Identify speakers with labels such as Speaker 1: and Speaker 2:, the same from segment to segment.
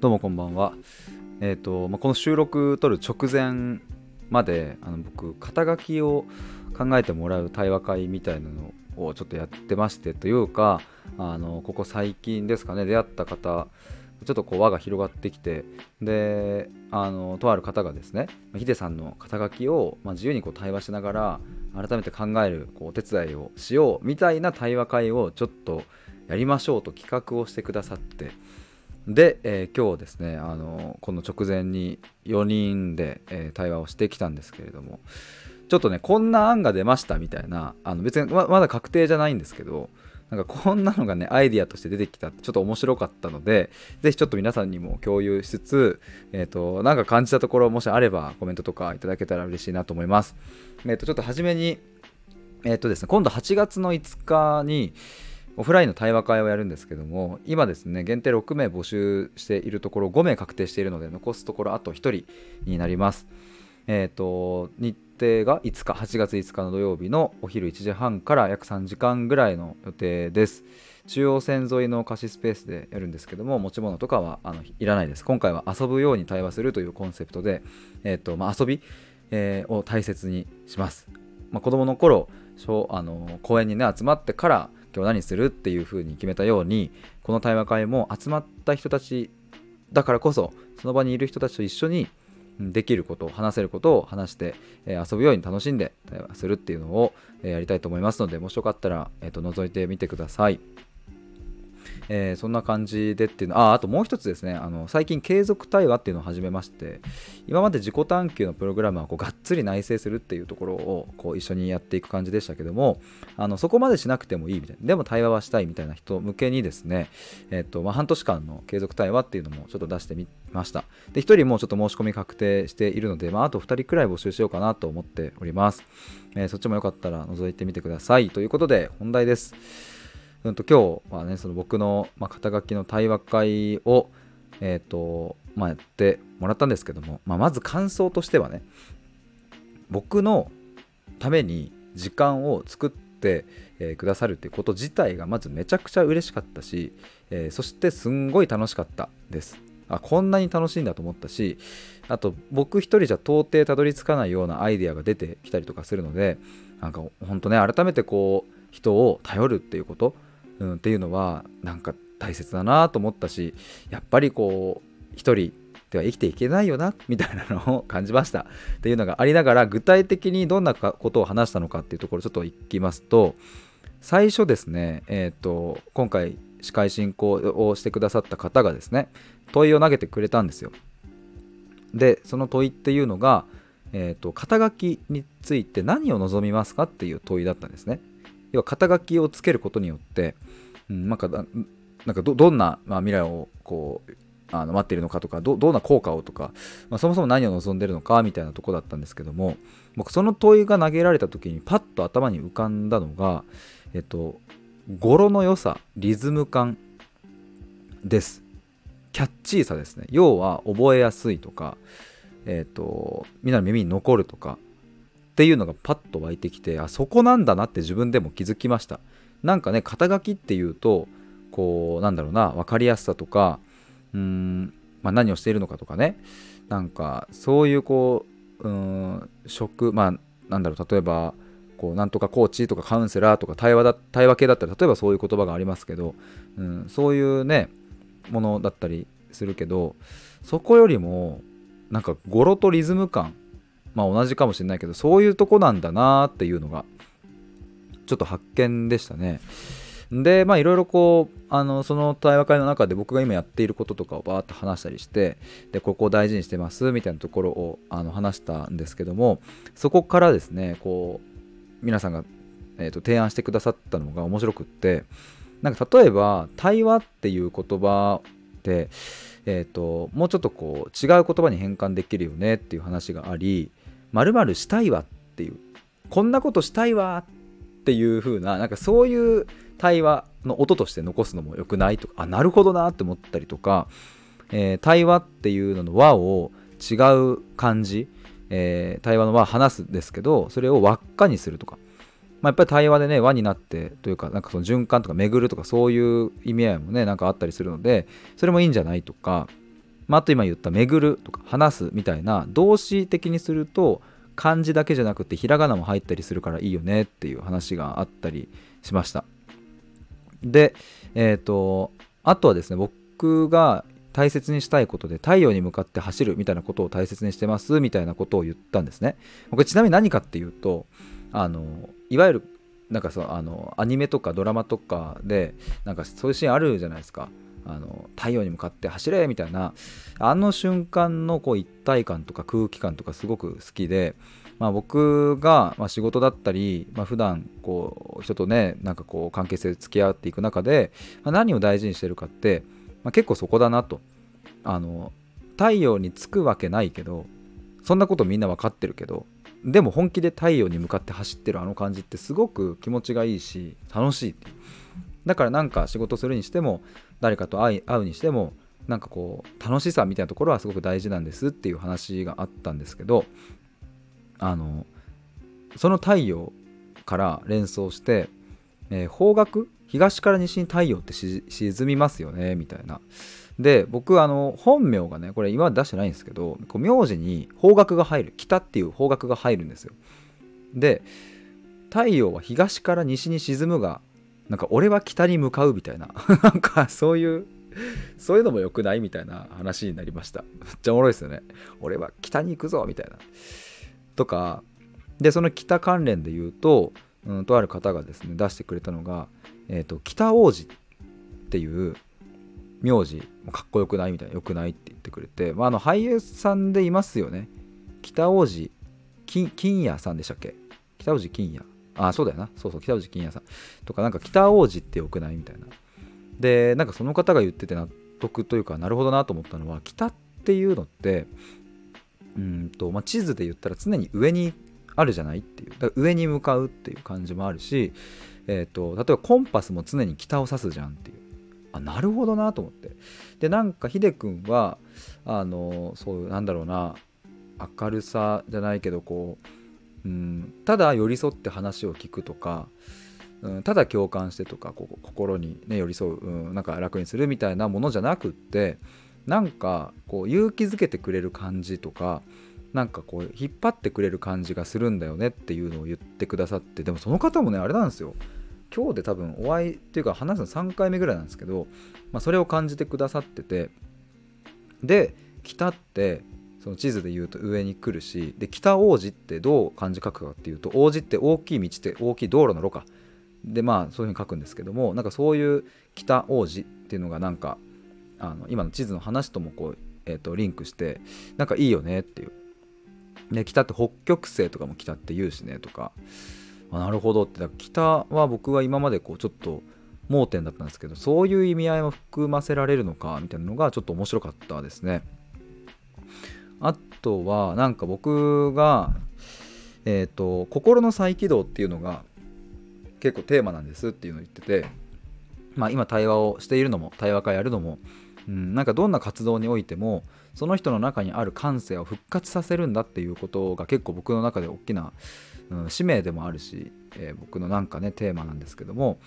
Speaker 1: どうもこんばんは。えっ、と、まあ、この収録撮る直前まであの僕肩書きを考えてもらう対話会みたいなのをちょっとやってましてというかあのここ最近ですかね出会った方ちょっとこう輪が広がってきてであのとある方がですねヒデさんの肩書きを、まあ、自由にこう対話しながら改めて考えるこうお手伝いをしようみたいな対話会をちょっとやりましょうと企画をしてくださってで、えー、今日ですねあのこの直前に4人で、えー、対話をしてきたんですけれどもちょっとねこんな案が出ましたみたいなあの別にまだ確定じゃないんですけどなんかこんなのがねアイディアとして出てきたちょっと面白かったので是非ちょっと皆さんにも共有しつつ、えーと、なんか感じたところもしあればコメントとかいただけたら嬉しいなと思います。えっ、ー、とちょっと初めにえっ、ー、とですね今度8月の5日にオフラインの対話会をやるんですけども今ですね限定6名募集しているところ5名確定しているので残すところあと1人になります。えっ、ー、と日程が5日8月5日の土曜日のお昼1時半から約3時間ぐらいの予定です。中央線沿いの貸しスペースでやるんですけども持ち物とかはあのいらないです。今回は遊ぶように対話するというコンセプトで、えーとまあ、遊び、えー、を大切にします、まあ、子供の頃あの公園にね集まってから今日何するっていうふうに決めたようにこの対話会も集まった人たちだからこそその場にいる人たちと一緒にできること話せることを話して、え遊ぶように楽しんで対話するっていうのを、えやりたいと思いますのでもしよかったら、えー、と覗いてみてください。えー、そんな感じでっていうのああともう一つですねあの最近継続対話っていうのを始めまして今まで自己探求のプログラムはこうがっつり内省するっていうところをこう一緒にやっていく感じでしたけどもあのそこまでしなくてもいいみたいなでも対話はしたいみたいな人向けにですね、えっとまあ、半年間の継続対話っていうのもちょっと出してみました。で1人もちょっと申し込み確定しているので、まあ、あと2人くらい募集しようかなと思っております、えー、そっちもよかったら覗いてみてください。ということで本題です。うんと、今日はねその僕の、まあ、肩書きの対話会を、えーとまあ、やってもらったんですけども、まあ、まず感想としてはね僕のために時間を作って、えー、くださるっていうこと自体がまずめちゃくちゃ嬉しかったし、えー、そしてすんごい楽しかったです。あこんなに楽しいんだと思ったしあと僕一人じゃ到底たどり着かないようなアイデアが出てきたりとかするのでなんか本当ね改めてこう人を頼るっていうことうん、っていうのはなんか大切だなと思ったしやっぱりこう一人では生きていけないよなみたいなのを感じました。っていうのがありながら具体的にどんなことを話したのかっていうところちょっといきますと最初ですねえっ、ー、と今回司会進行をしてくださった方がですね問いを投げてくれたんですよ。でその問いっていうのが、えーと肩書きについて何を望みますかっていう問いだったんですね。要は肩書きをつけることによって、うん、なんかなんかどんな、まあ、未来をこうあの待っているのかとかどどんな効果をとか、まあ、そもそも何を望んでるのかみたいなとこだったんですけども僕その問いが投げられた時にパッと頭に浮かんだのがえっと語呂の良さリズム感です。キャッチーさですね。要は覚えやすいとかえっとみんなの耳に残るとかっていうのがパッと湧いてきてあそこなんだなって自分でも気づきました。なんかね肩書きっていうとこうなんだろうな分かりやすさとかうーん、まあ、何をしているのかとかね。なんかそういうこううん職まあなんだろう例えばこうなんとかコーチとかカウンセラーとか対話だ対話系だったら例えばそういう言葉がありますけど、うん、そういうねものだったりするけどそこよりもなんか語呂とリズム感まあ同じかもしれないけどそういうとこなんだなっていうのがちょっと発見でしたね。でまあいろいろこうあのその対話会の中で僕が今やっていることとかをバーッと話したりしてでここを大事にしてますみたいなところをあの話したんですけどもそこからですねこう皆さんが、えーと、提案してくださったのが面白くってなんか例えば対話っていう言葉ってえーと、もうちょっとこう違う言葉に変換できるよねっていう話がありまるしたいわっていうこんなことしたいわっていう風ななんかそういう対話の音として残すのも良くないとかあなるほどなって思ったりとか、えー、対話っていうのの和を違う感じ、えー、対話の和話すですけどそれを輪っかにするとか、まあ、やっぱり対話でね輪になってというかなんかその循環とか巡るとかそういう意味合いもねなんかあったりするのでそれもいいんじゃないとか。まあ、あと今言った「巡る」とか「話す」みたいな動詞的にすると漢字だけじゃなくてひらがなも入ったりするからいいよねっていう話があったりしましたでえっ、ー、とあとはですね僕が大切にしたいことで太陽に向かって走るみたいなことを大切にしてますみたいなことを言ったんですね。これちなみに何かっていうとあのいわゆるなんかそあのアニメとかドラマとかでなんかそういうシーンあるじゃないですか。あの太陽に向かって走れみたいなあの瞬間のこう一体感とか空気感とかすごく好きで、まあ、僕が、ま仕事だったり、まあ、普段こう人とねなんかこう関係性付き合っていく中で、まあ、何を大事にしてるかってま、結構そこだなと。あの太陽につくわけないけどそんなことみんな分かってるけどでも本気で太陽に向かって走ってるあの感じってすごく気持ちがいいし楽しいだからなんか仕事するにしても誰かと会うにしてもなんかこう楽しさみたいなところはすごく大事なんですっていう話があったんですけどあのその太陽から連想して、えー、方角東から西に太陽って沈みますよねみたいな。で僕あの本名がねこれ今まで出してないんですけどこう名字に方角が入る北っていう方角が入るんですよ。で太陽は東から西に沈むがなんか俺は北に向かうみたいな。なんかそういうそういうのも良くないみたいな話になりました。めっちゃおもろいですよね。俺は北に行くぞみたいな。とかでその北関連で言うと、うん、とある方がですね出してくれたのがえーと、北王子っていう名字かっこよくないみたいなよくないって言ってくれて、まあ、あの俳優さんでいますよね。北王子金金也さんでしたっけ？北王子金也あそうだよな。そうそう北王子金也さんとかなんか北王子ってよくないみたいな。でなんかその方が言ってて納得というかなるほどなと思ったのは北っていうのってうんと、まあ、地図で言ったら常に上にあるじゃないっていう。だから上に向かうっていう感じもあるしえーと、例えばコンパスも常に北を指すじゃんっていう。あなるほどなと思って。でなんかヒデ君はあのそうなんだろうな明るさじゃないけどこう、うん、ただ寄り添って話を聞くとか、うん、ただ共感してとかこう心に、ね、寄り添う、うん、なんか楽にするみたいなものじゃなくってなんかこう勇気づけてくれる感じとかなんかこう引っ張ってくれる感じがするんだよねっていうのを言ってくださってでもその方もねあれなんですよ。今日で多分お会いっていうか話すの3回目ぐらいなんですけど、まあ、それを感じてくださっててで北ってその地図で言うと上に来るしで北王子ってどう漢字書くかっていうと王子って大きい道って大きい道路の路か。でまあそういうふうに書くんですけどもなんかそういう北王子っていうのがなんかあの今の地図の話ともこう、えー、とリンクしてなんかいいよねっていう。で北って北極星とかも北って言うしねとか。あなるほどって。だから北は僕は今までこうちょっと盲点だったんですけどそういう意味合いも含ませられるのかみたいなのがちょっと面白かったですね。とはなんか僕がえっ、ー、と心の再起動っていうのが結構テーマなんですっていうのを言っててまあ今対話をしているのも対話会やるのもうん、なんかどんな活動においてもその人の中にある感性を復活させるんだっていうことが結構僕の中で大きな、うん、使命でもあるし、えー、僕のなんかねテーマなんですけども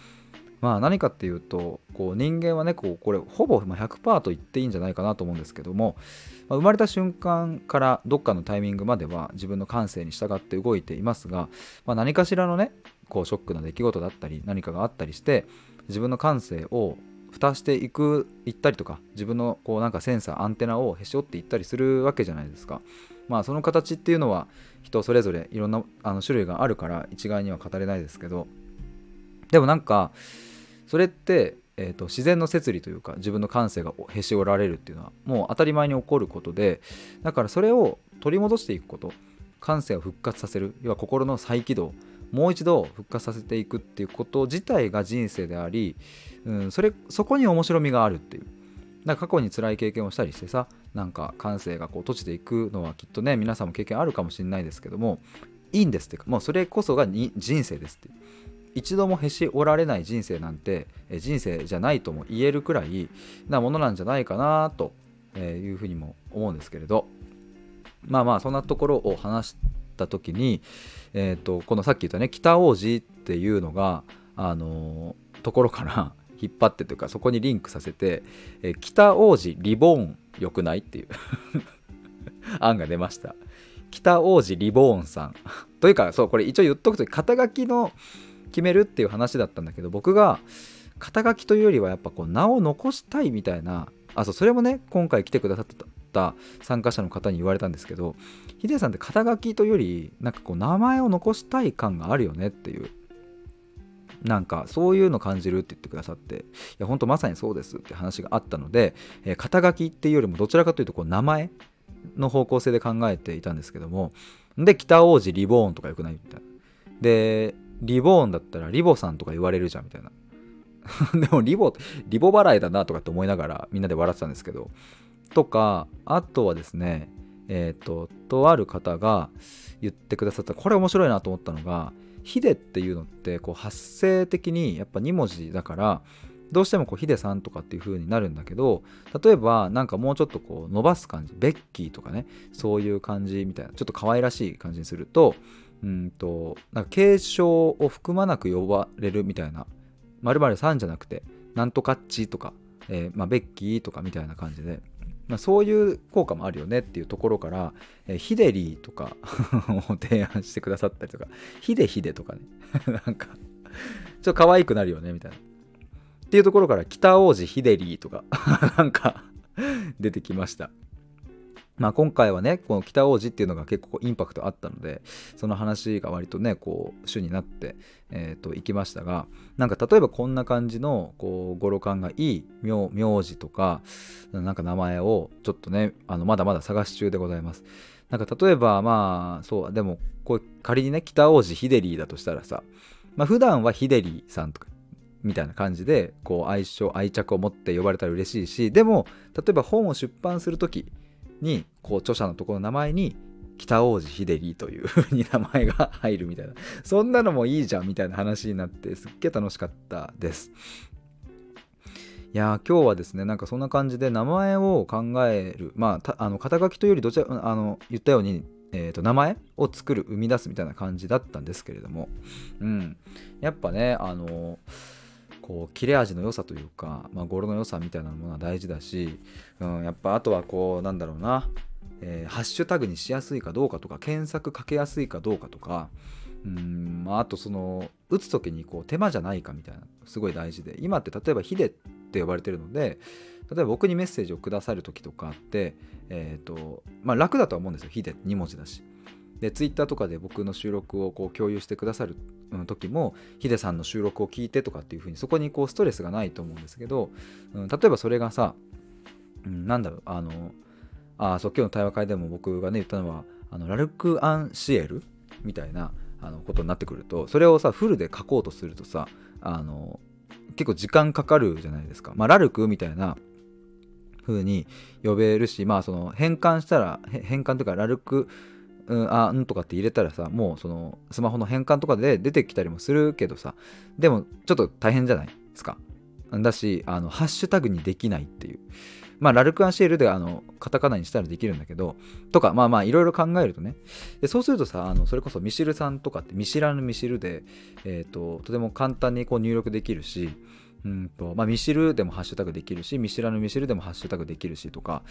Speaker 1: まあ何かっていうとこう人間はねこうこれほぼ100%と言っていいんじゃないかなと思うんですけども、まあ、生まれた瞬間からどっかのタイミングまでは自分の感性に従って動いていますが、まあ、何かしらのねこうショックな出来事だったり何かがあったりして自分の感性を蓋していく行ったりとか自分のこうなんかセンサーアンテナをへし折っていったりするわけじゃないですか。まあその形っていうのは人それぞれいろんなあの種類があるから一概には語れないですけど。でもなんかそれって、えーと、自然の摂理というか自分の感性がへし折られるっていうのはもう当たり前に起こることでだからそれを取り戻していくこと感性を復活させる要は心の再起動もう一度復活させていくっていうこと自体が人生であり、うん、それそこに面白みがあるっていう。だか過去に辛い経験をしたりしてさなんか感性がこう閉じていくのはきっとね皆さんも経験あるかもしれないですけどもいいんですっていうかもうそれこそが人生ですっていう。一度もへし折られない人生なんて人生じゃないとも言えるくらいなものなんじゃないかなというふうにも思うんですけれど。まあまあそんなところを話した時にえーと、このさっき言ったね北王子っていうのがあのところから 引っ張ってというかそこにリンクさせて、えー、北王子リボーン良くないっていう 案が出ました。北王子リボーンさん。というかそうこれ一応言っとくと肩書きの決めるっていう話だったんだけど僕が肩書きというよりはやっぱこう名を残したいみたいなあそうそれもね今回来てくださった参加者の方に言われたんですけどヒデさんって肩書きというよりなんかこう名前を残したい感があるよねっていうなんかそういうの感じるって言ってくださっていや本当まさにそうですって話があったので、えー、肩書きっていうよりもどちらかというとこう名前の方向性で考えていたんですけどもで北王子リボーンとかよくないみたいな。でリボーンだったらリボさんとか言われるじゃんみたいな。でもリボリボ払いだなとかって思いながらみんなで笑ってたんですけど。とかあとはですねえっ、ー、ととある方が言ってくださったこれ面白いなと思ったのがヒデっていうのってこう発声的にやっぱ2文字だからどうしてもこうヒデさんとかっていう風になるんだけど例えばなんかもうちょっとこう伸ばす感じベッキーとかねそういう感じみたいなちょっと可愛らしい感じにするとうんとなんか継承を含まなく呼ばれるみたいな〇〇さんじゃなくてなんとかっちとか、えー、まあ、ベッキーとかみたいな感じでまあ、そういう効果もあるよねっていうところから、えー、ヒデリーとか を提案してくださったりとか、ヒデヒデとかね、なんか、ちょっと可愛くなるよねみたいな。っていうところから、北王子ヒデリーとか なんか出てきました。まあ、今回はねこの北王子っていうのが結構インパクトあったのでその話が割とねこう主になって、えー、といきましたがなんか例えばこんな感じのこう語呂感がいい名字とかなんか名前をちょっとねあのまだまだ探し中でございます。なんか例えばまあそうでもこう仮にね北王子ヒデリーだとしたらさまあ普段はヒデリーさんとかみたいな感じでこう愛称愛着を持って呼ばれたら嬉しいしでも例えば本を出版する時にこう著者のところの名前に北王子秀里という風に名前が入るみたいなそんなのもいいじゃんみたいな話になってすっげえ楽しかったです。いや今日はですねなんかそんな感じで名前を考えるまああの肩書きというよりどちらあの言ったようにえーと、名前を作る生み出すみたいな感じだったんですけれども、うん、やっぱねあのこう切れ味の良さというか、まあ、語呂の良さみたいなものは大事だし、うん、やっぱあとはこうなんだろうな、えー、ハッシュタグにしやすいかどうかとか検索かけやすいかどうかとかうんあとその打つ時にこう手間じゃないかみたいなすごい大事で今って例えばヒデって呼ばれてるので例えば僕にメッセージをくださる時とかって、えーとまあ、楽だとは思うんですよヒデ2文字だし。でツイッターとかで僕の収録をこう共有してくださる時もヒデさんの収録を聞いてとかっていう風にそこにこうストレスがないと思うんですけど、うん、例えばそれがさ、うん、なんだろうあのあそう今日の対話会でも僕がね言ったのはあのラルク・アンシエルみたいなあのことになってくるとそれをさフルで書こうとするとさあの結構時間かかるじゃないですか。まあ、ラルクみたいな風に呼べるしまあその変換したら変換というかラルクうん、あんとかって入れたらさもうそのスマホの変換とかで出てきたりもするけどさでもちょっと大変じゃないですか。だしあのハッシュタグにできないっていう。まあラルクアンシェルであのカタカナにしたらできるんだけどとかまあまあいろいろ考えるとね。でそうするとさあのそれこそミシルさんとかって見知らぬミシルで、えーと、ととても簡単にこう入力できるしうんとまあ、見知るでもハッシュタグできるし見知らぬ見知るでもハッシュタグできるしとか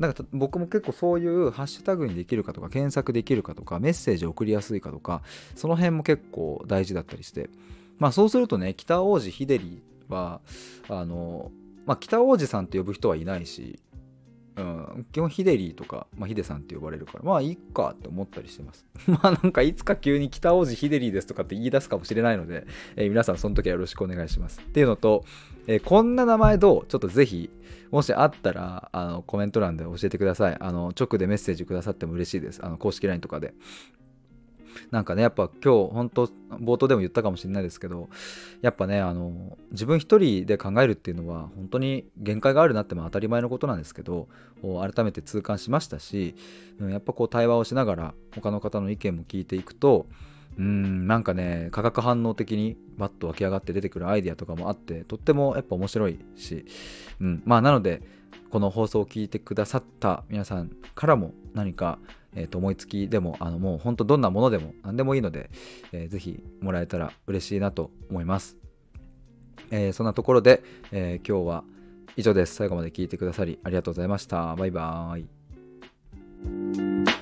Speaker 1: なんか僕も結構そういうハッシュタグにできるかとか検索できるかとかメッセージ送りやすいかとかその辺も結構大事だったりして。まあそうするとね北王子ヒデリはあのまあ北王子さんって呼ぶ人はいないしうん、基本ヒデリーとか、まあ、ヒデさんって呼ばれるからまあいいかって思ったりしてます。まあなんかいつか急に北王子ヒデリーですとかって言い出すかもしれないので、えー、皆さんその時はよろしくお願いします。っていうのと、えー、こんな名前どう？ちょっとぜひもしあったらあのコメント欄で教えてください。あの直でメッセージくださっても嬉しいです。あの公式 LINE とかで。なんかねやっぱ今日本当冒頭でも言ったかもしれないですけどやっぱねあの自分一人で考えるっていうのは本当に限界があるなっても当たり前のことなんですけど改めて痛感しましたし、やっぱこう対話をしながら他の方の意見も聞いていくとうんなんかね化学反応的にバッと湧き上がって出てくるアイデアとかもあってとってもやっぱ面白いし、うん、まあなのでこの放送を聞いてくださった皆さんからも何かえー、と思いつきでもあのもうほんとどんなものでも何でもいいので、えー、ぜひもらえたら嬉しいなと思います、えー、そんなところで、えー、今日は以上です。最後まで聞いてくださりありがとうございました。バイバーイ。